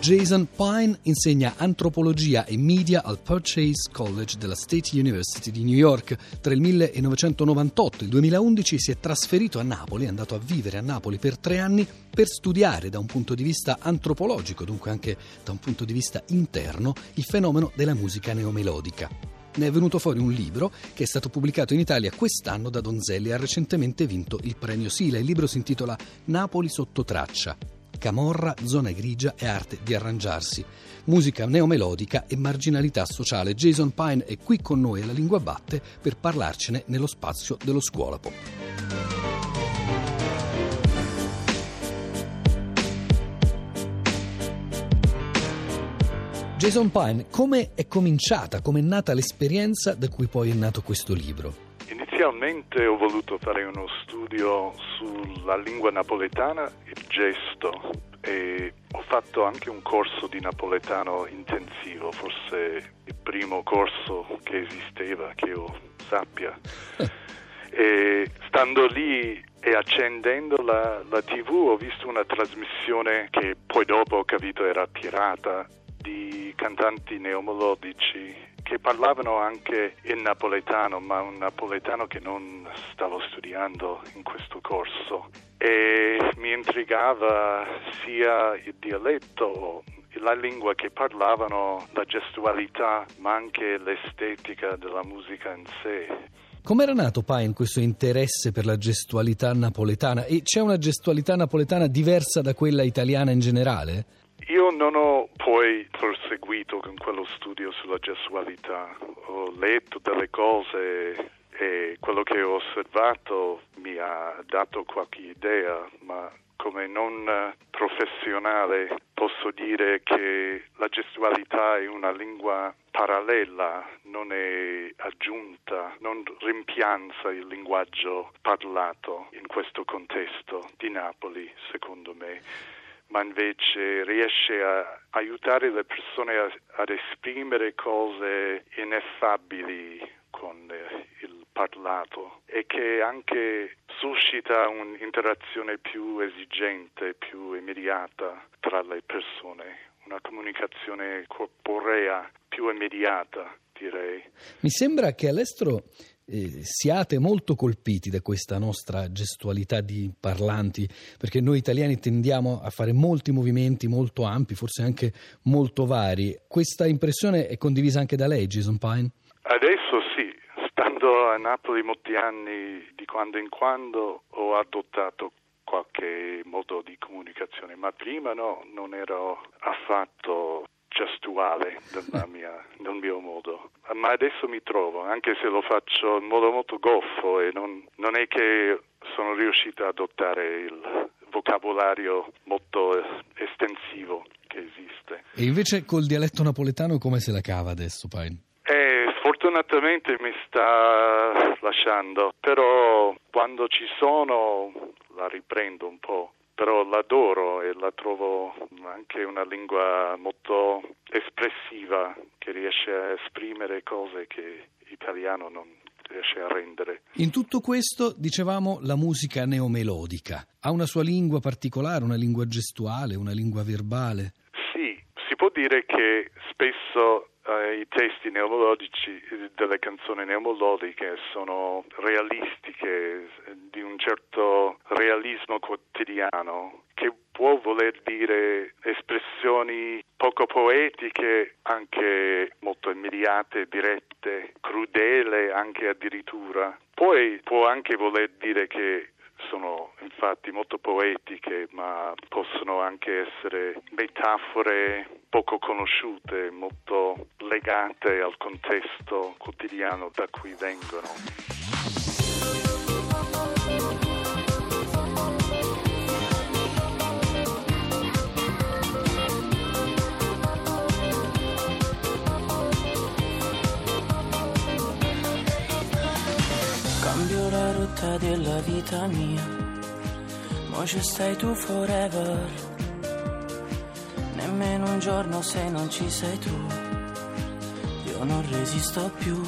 Jason Pine insegna antropologia e media al Purchase College della State University di New York. Tra il 1998 e il 2011 si è trasferito a Napoli, è andato a vivere a Napoli per tre anni per studiare da un punto di vista antropologico, dunque anche da un punto di vista interno, il fenomeno della musica neomelodica. Ne è venuto fuori un libro che è stato pubblicato in Italia quest'anno da Donzelli e ha recentemente vinto il premio Sila. Il libro si intitola Napoli sotto traccia camorra, zona grigia e arte di arrangiarsi. Musica neomelodica e marginalità sociale. Jason Pine è qui con noi alla Lingua Batte per parlarcene nello spazio dello Scuolapo. Jason Pine, come è cominciata, come è nata l'esperienza da cui poi è nato questo libro? Inizialmente ho voluto fare uno studio sulla lingua napoletana, il gesto, e ho fatto anche un corso di napoletano intensivo, forse il primo corso che esisteva, che io sappia. e stando lì e accendendo la, la tv ho visto una trasmissione che poi dopo ho capito era pirata di cantanti neomelodici che parlavano anche in napoletano, ma un napoletano che non stavo studiando in questo corso. E mi intrigava sia il dialetto, la lingua che parlavano, la gestualità, ma anche l'estetica della musica in sé. Come era nato Pine questo interesse per la gestualità napoletana? E c'è una gestualità napoletana diversa da quella italiana in generale? Io non ho poi proseguito con quello studio sulla gestualità, ho letto delle cose e quello che ho osservato mi ha dato qualche idea, ma come non professionale posso dire che la gestualità è una lingua parallela, non è aggiunta, non rimpianza il linguaggio parlato in questo contesto di Napoli, secondo me ma invece riesce a aiutare le persone a, ad esprimere cose ineffabili con eh, il parlato e che anche suscita un'interazione più esigente, più immediata tra le persone, una comunicazione corporea più immediata, direi. Mi sembra che all'estero eh, siate molto colpiti da questa nostra gestualità di parlanti, perché noi italiani tendiamo a fare molti movimenti molto ampi, forse anche molto vari. Questa impressione è condivisa anche da lei, Jason Pine? Adesso sì, stando a Napoli molti anni, di quando in quando ho adottato qualche modo di comunicazione, ma prima no, non ero affatto gestuale mia, nel mio modo. Ma adesso mi trovo, anche se lo faccio in modo molto goffo e non, non è che sono riuscito ad adottare il vocabolario molto estensivo che esiste. E invece col dialetto napoletano come se la cava adesso, Pine? Eh, fortunatamente mi sta lasciando, però quando ci sono la riprendo un po' l'adoro e la trovo anche una lingua molto espressiva che riesce a esprimere cose che l'italiano non riesce a rendere. In tutto questo, dicevamo, la musica neomelodica ha una sua lingua particolare, una lingua gestuale, una lingua verbale? Sì, si può dire che spesso i testi neomelodici delle canzoni neomelodiche sono realistiche, di un certo realismo quotidiano, che può voler dire espressioni poco poetiche, anche molto immediate, dirette, crudele anche addirittura. Poi può anche voler dire che sono infatti molto poetiche, ma possono anche essere metafore poco conosciute, molto legate al contesto quotidiano da cui vengono. Rotta della vita mia, mo ci stai tu forever, nemmeno un giorno se non ci sei tu, io non resisto più.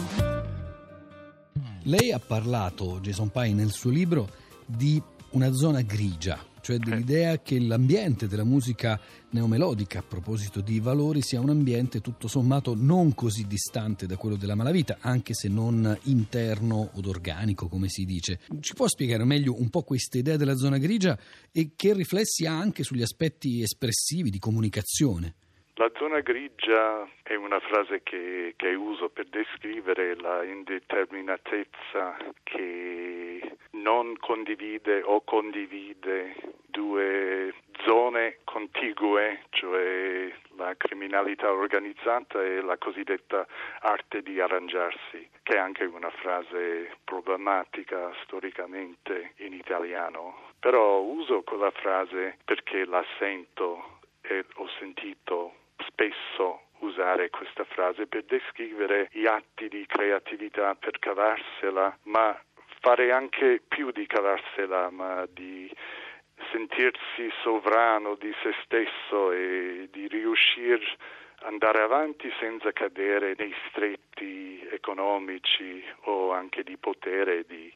Lei ha parlato, Jason Pye, nel suo libro di una zona grigia, cioè dell'idea che l'ambiente della musica neomelodica, a proposito di valori, sia un ambiente tutto sommato non così distante da quello della malavita, anche se non interno od organico, come si dice. Ci può spiegare meglio un po' questa idea della zona grigia e che riflessi ha anche sugli aspetti espressivi di comunicazione? La zona grigia è una frase che, che, uso per descrivere la indeterminatezza che non condivide o condivide due zone contigue, cioè la criminalità organizzata e la cosiddetta arte di arrangiarsi, che è anche una frase problematica storicamente in italiano. Però uso quella frase perché la sento e ho sentito spesso usare questa frase per descrivere gli atti di creatività per cavarsela, ma fare anche più di cavarsela, ma di sentirsi sovrano di se stesso e di riuscire ad andare avanti senza cadere nei stretti economici o anche di potere di,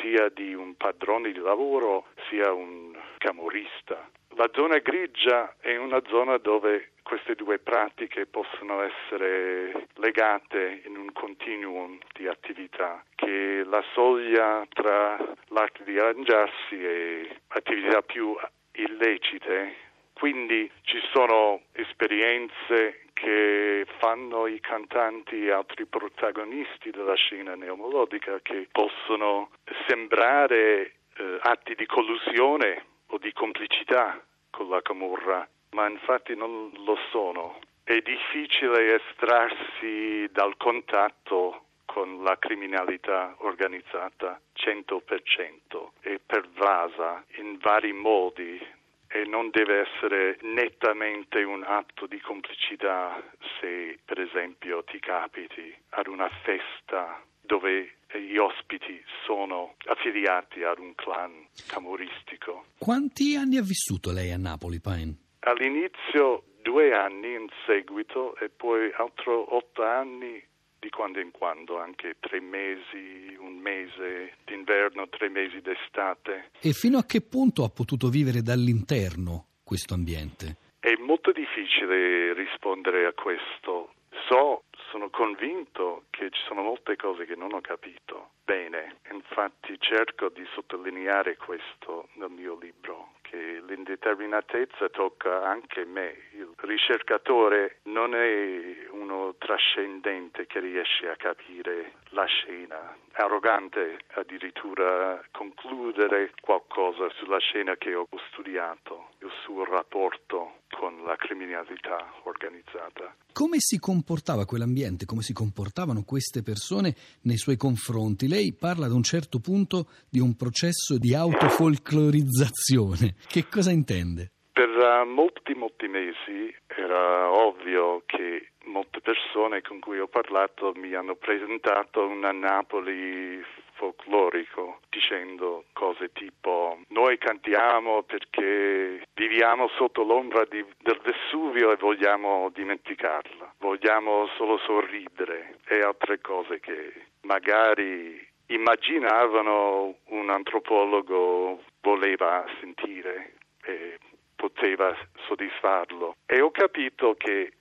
sia di un padrone di lavoro sia un camorista. La zona grigia è una zona dove queste due pratiche possono essere legate in un continuum di attività, che la soglia tra l'arte di arrangiarsi e attività più illecite, quindi ci sono esperienze che fanno i cantanti e altri protagonisti della scena neomelodica che possono sembrare eh, atti di collusione o di complicità con la camorra ma infatti non lo sono. È difficile estrarsi dal contatto con la criminalità organizzata 100%, è pervasa in vari modi e non deve essere nettamente un atto di complicità se per esempio ti capiti ad una festa dove gli ospiti sono affiliati ad un clan camoristico. Quanti anni ha vissuto lei a Napoli, Pine? All'inizio due anni in seguito e poi altri otto anni di quando in quando, anche tre mesi, un mese d'inverno, tre mesi d'estate. E fino a che punto ha potuto vivere dall'interno questo ambiente? È molto difficile rispondere a questo. So, sono convinto che ci sono molte cose che non ho capito bene, infatti cerco di sottolineare questo nel mio libro che l'indeterminatezza tocca anche me. Il ricercatore non è uno trascendente che riesce a capire la scena, arrogante addirittura concludere qualcosa sulla scena che ho studiato, il suo rapporto con la criminalità organizzata. Come si comportava quell'ambiente, come si comportavano queste persone nei suoi confronti? Lei parla ad un certo punto di un processo di autofolclorizzazione. Che cosa intende? Per uh, molti, molti mesi era ovvio che molte persone con cui ho parlato mi hanno presentato una Napoli folclorico dicendo cose tipo noi cantiamo perché viviamo sotto l'ombra di, del Vesuvio e vogliamo dimenticarla, vogliamo solo sorridere e altre cose che magari immaginavano un antropologo voleva sentire e poteva soddisfarlo. E ho capito che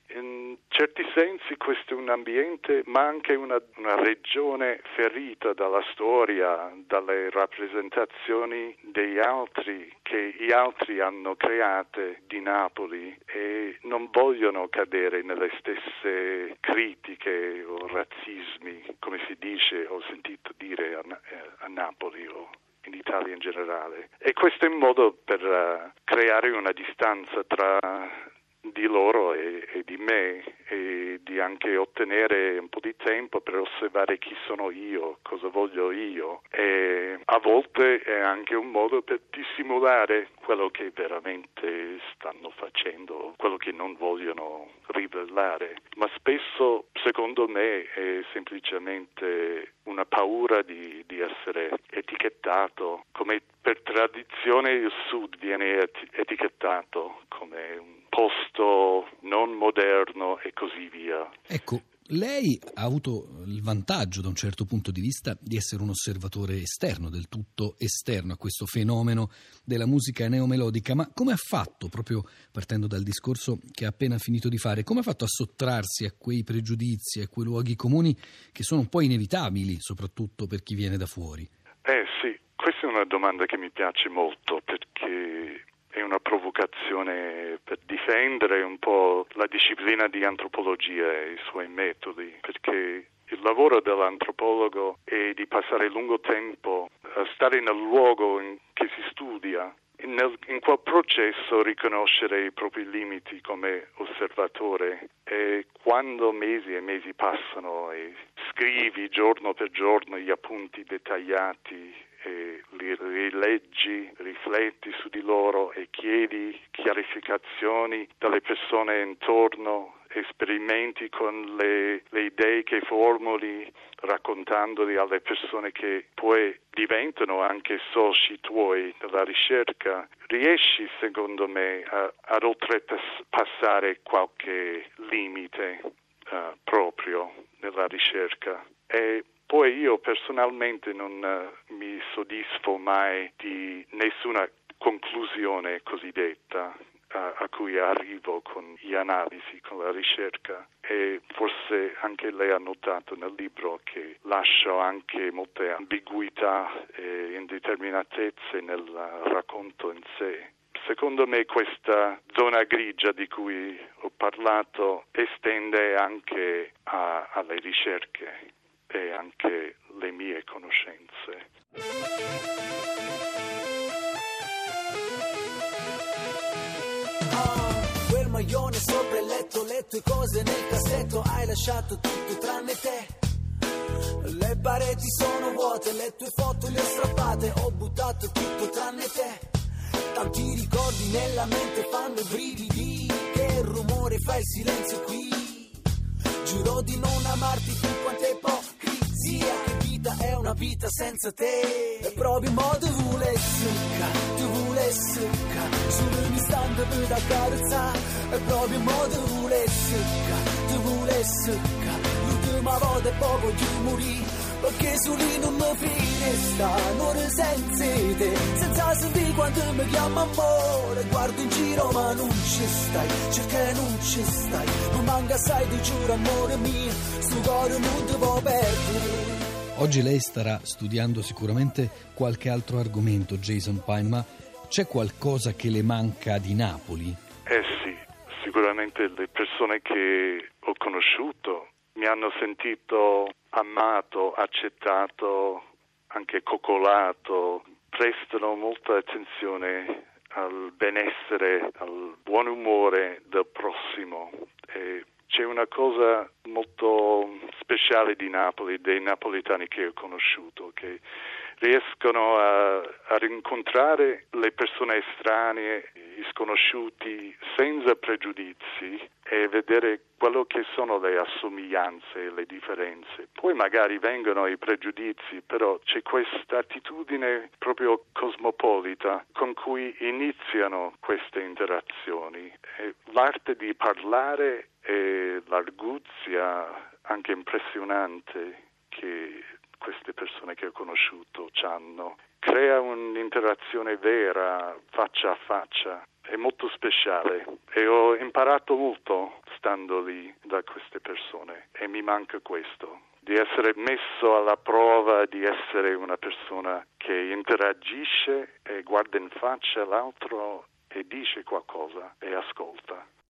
certi sensi questo è un ambiente, ma anche una, una, regione ferita dalla storia, dalle rappresentazioni degli altri che gli altri hanno create di Napoli e non vogliono cadere nelle stesse critiche o razzismi, come si dice, ho sentito dire a, a Napoli o in Italia in generale. E questo è un modo per uh, creare una distanza tra di loro e, e, di me e di anche ottenere un po' di tempo per osservare chi sono io, cosa voglio io. E a volte è anche un modo per dissimulare quello che veramente stanno facendo, quello che non vogliono rivelare, ma spesso secondo me è semplicemente una paura di, di essere etichettato come per tradizione il Sud viene etichettato come un posto non moderno e così via. Ecco, lei ha avuto il vantaggio, da un certo punto di vista, di essere un osservatore esterno, del tutto esterno a questo fenomeno della musica neomelodica, ma come ha fatto, proprio partendo dal discorso che ha appena finito di fare, come ha fatto a sottrarsi a quei pregiudizi, a quei luoghi comuni che sono un po' inevitabili, soprattutto per chi viene da fuori? Eh sì, questa è una domanda che mi piace molto perché è una provocazione per difendere un po' la disciplina di antropologia e i suoi metodi, perché il lavoro dell'antropologo è di passare lungo tempo a stare nel luogo in che si studia nel, in quel processo riconoscere i propri limiti come osservatore. E quando mesi e mesi passano e scrivi giorno per giorno gli appunti dettagliati e li rileggi, rifletti su di loro e chiedi chiarificazioni dalle persone intorno, esperimenti con le, le idee che formuli, raccontandoli alle persone che poi diventano anche soci tuoi nella ricerca, riesci secondo me a, ad oltrepassare qualche limite uh, proprio nella ricerca. E poi io personalmente non uh, soddisfo mai di nessuna conclusione cosiddetta a, a, cui arrivo con le analisi, con la ricerca e forse anche lei ha notato nel libro che lascio anche molte ambiguità e indeterminatezze nel racconto in sé. Secondo me questa zona grigia di cui ho parlato estende anche a, alle ricerche e anche le mie conoscenze. Oh, quel maglione sopra il letto, le tue cose nel cassetto, hai lasciato tutto tranne te. Le pareti sono vuote, le tue foto le ho strappate, ho buttato tutto tranne te. Tanti ricordi nella mente fanno i brividi, che rumore fa il silenzio qui. Giuro di non amarti più quanto è ipocrisia vita è una vita senza te. E proprio modo volessi Tu volessi Solo un istante per accarezzare E proprio modo volessi Tu volessi L'ultima volta è poco di morire perché su lì non mi fine sta un'ora senza te. Senza sentire quando mi chiama amore guardo in giro ma non ci stai. Cerca non ci stai ma manca sai ti giuro amore mio sto cuore non può perdere Oggi lei starà studiando sicuramente qualche altro argomento, Jason Pine, ma c'è qualcosa che le manca di Napoli? Eh sì, sicuramente le persone che ho conosciuto mi hanno sentito amato, accettato, anche coccolato, prestano molta attenzione al benessere, al buon umore del prossimo. E c'è una cosa molto speciale di Napoli, dei napoletani che ho conosciuto, che riescono a, a rincontrare le persone estranee, gli sconosciuti, senza pregiudizi e vedere quello che sono le assomiglianze e le differenze. Poi magari vengono i pregiudizi, però c'è questa attitudine proprio cosmopolita con cui iniziano queste interazioni. L'arte di parlare e l'arguzia anche impressionante che queste persone che ho conosciuto hanno. Crea un'interazione vera, faccia a faccia, è molto speciale e ho imparato molto stando lì da queste persone e mi manca questo di essere messo alla prova di essere una persona che interagisce e guarda in faccia l'altro e dice qualcosa e ascolta.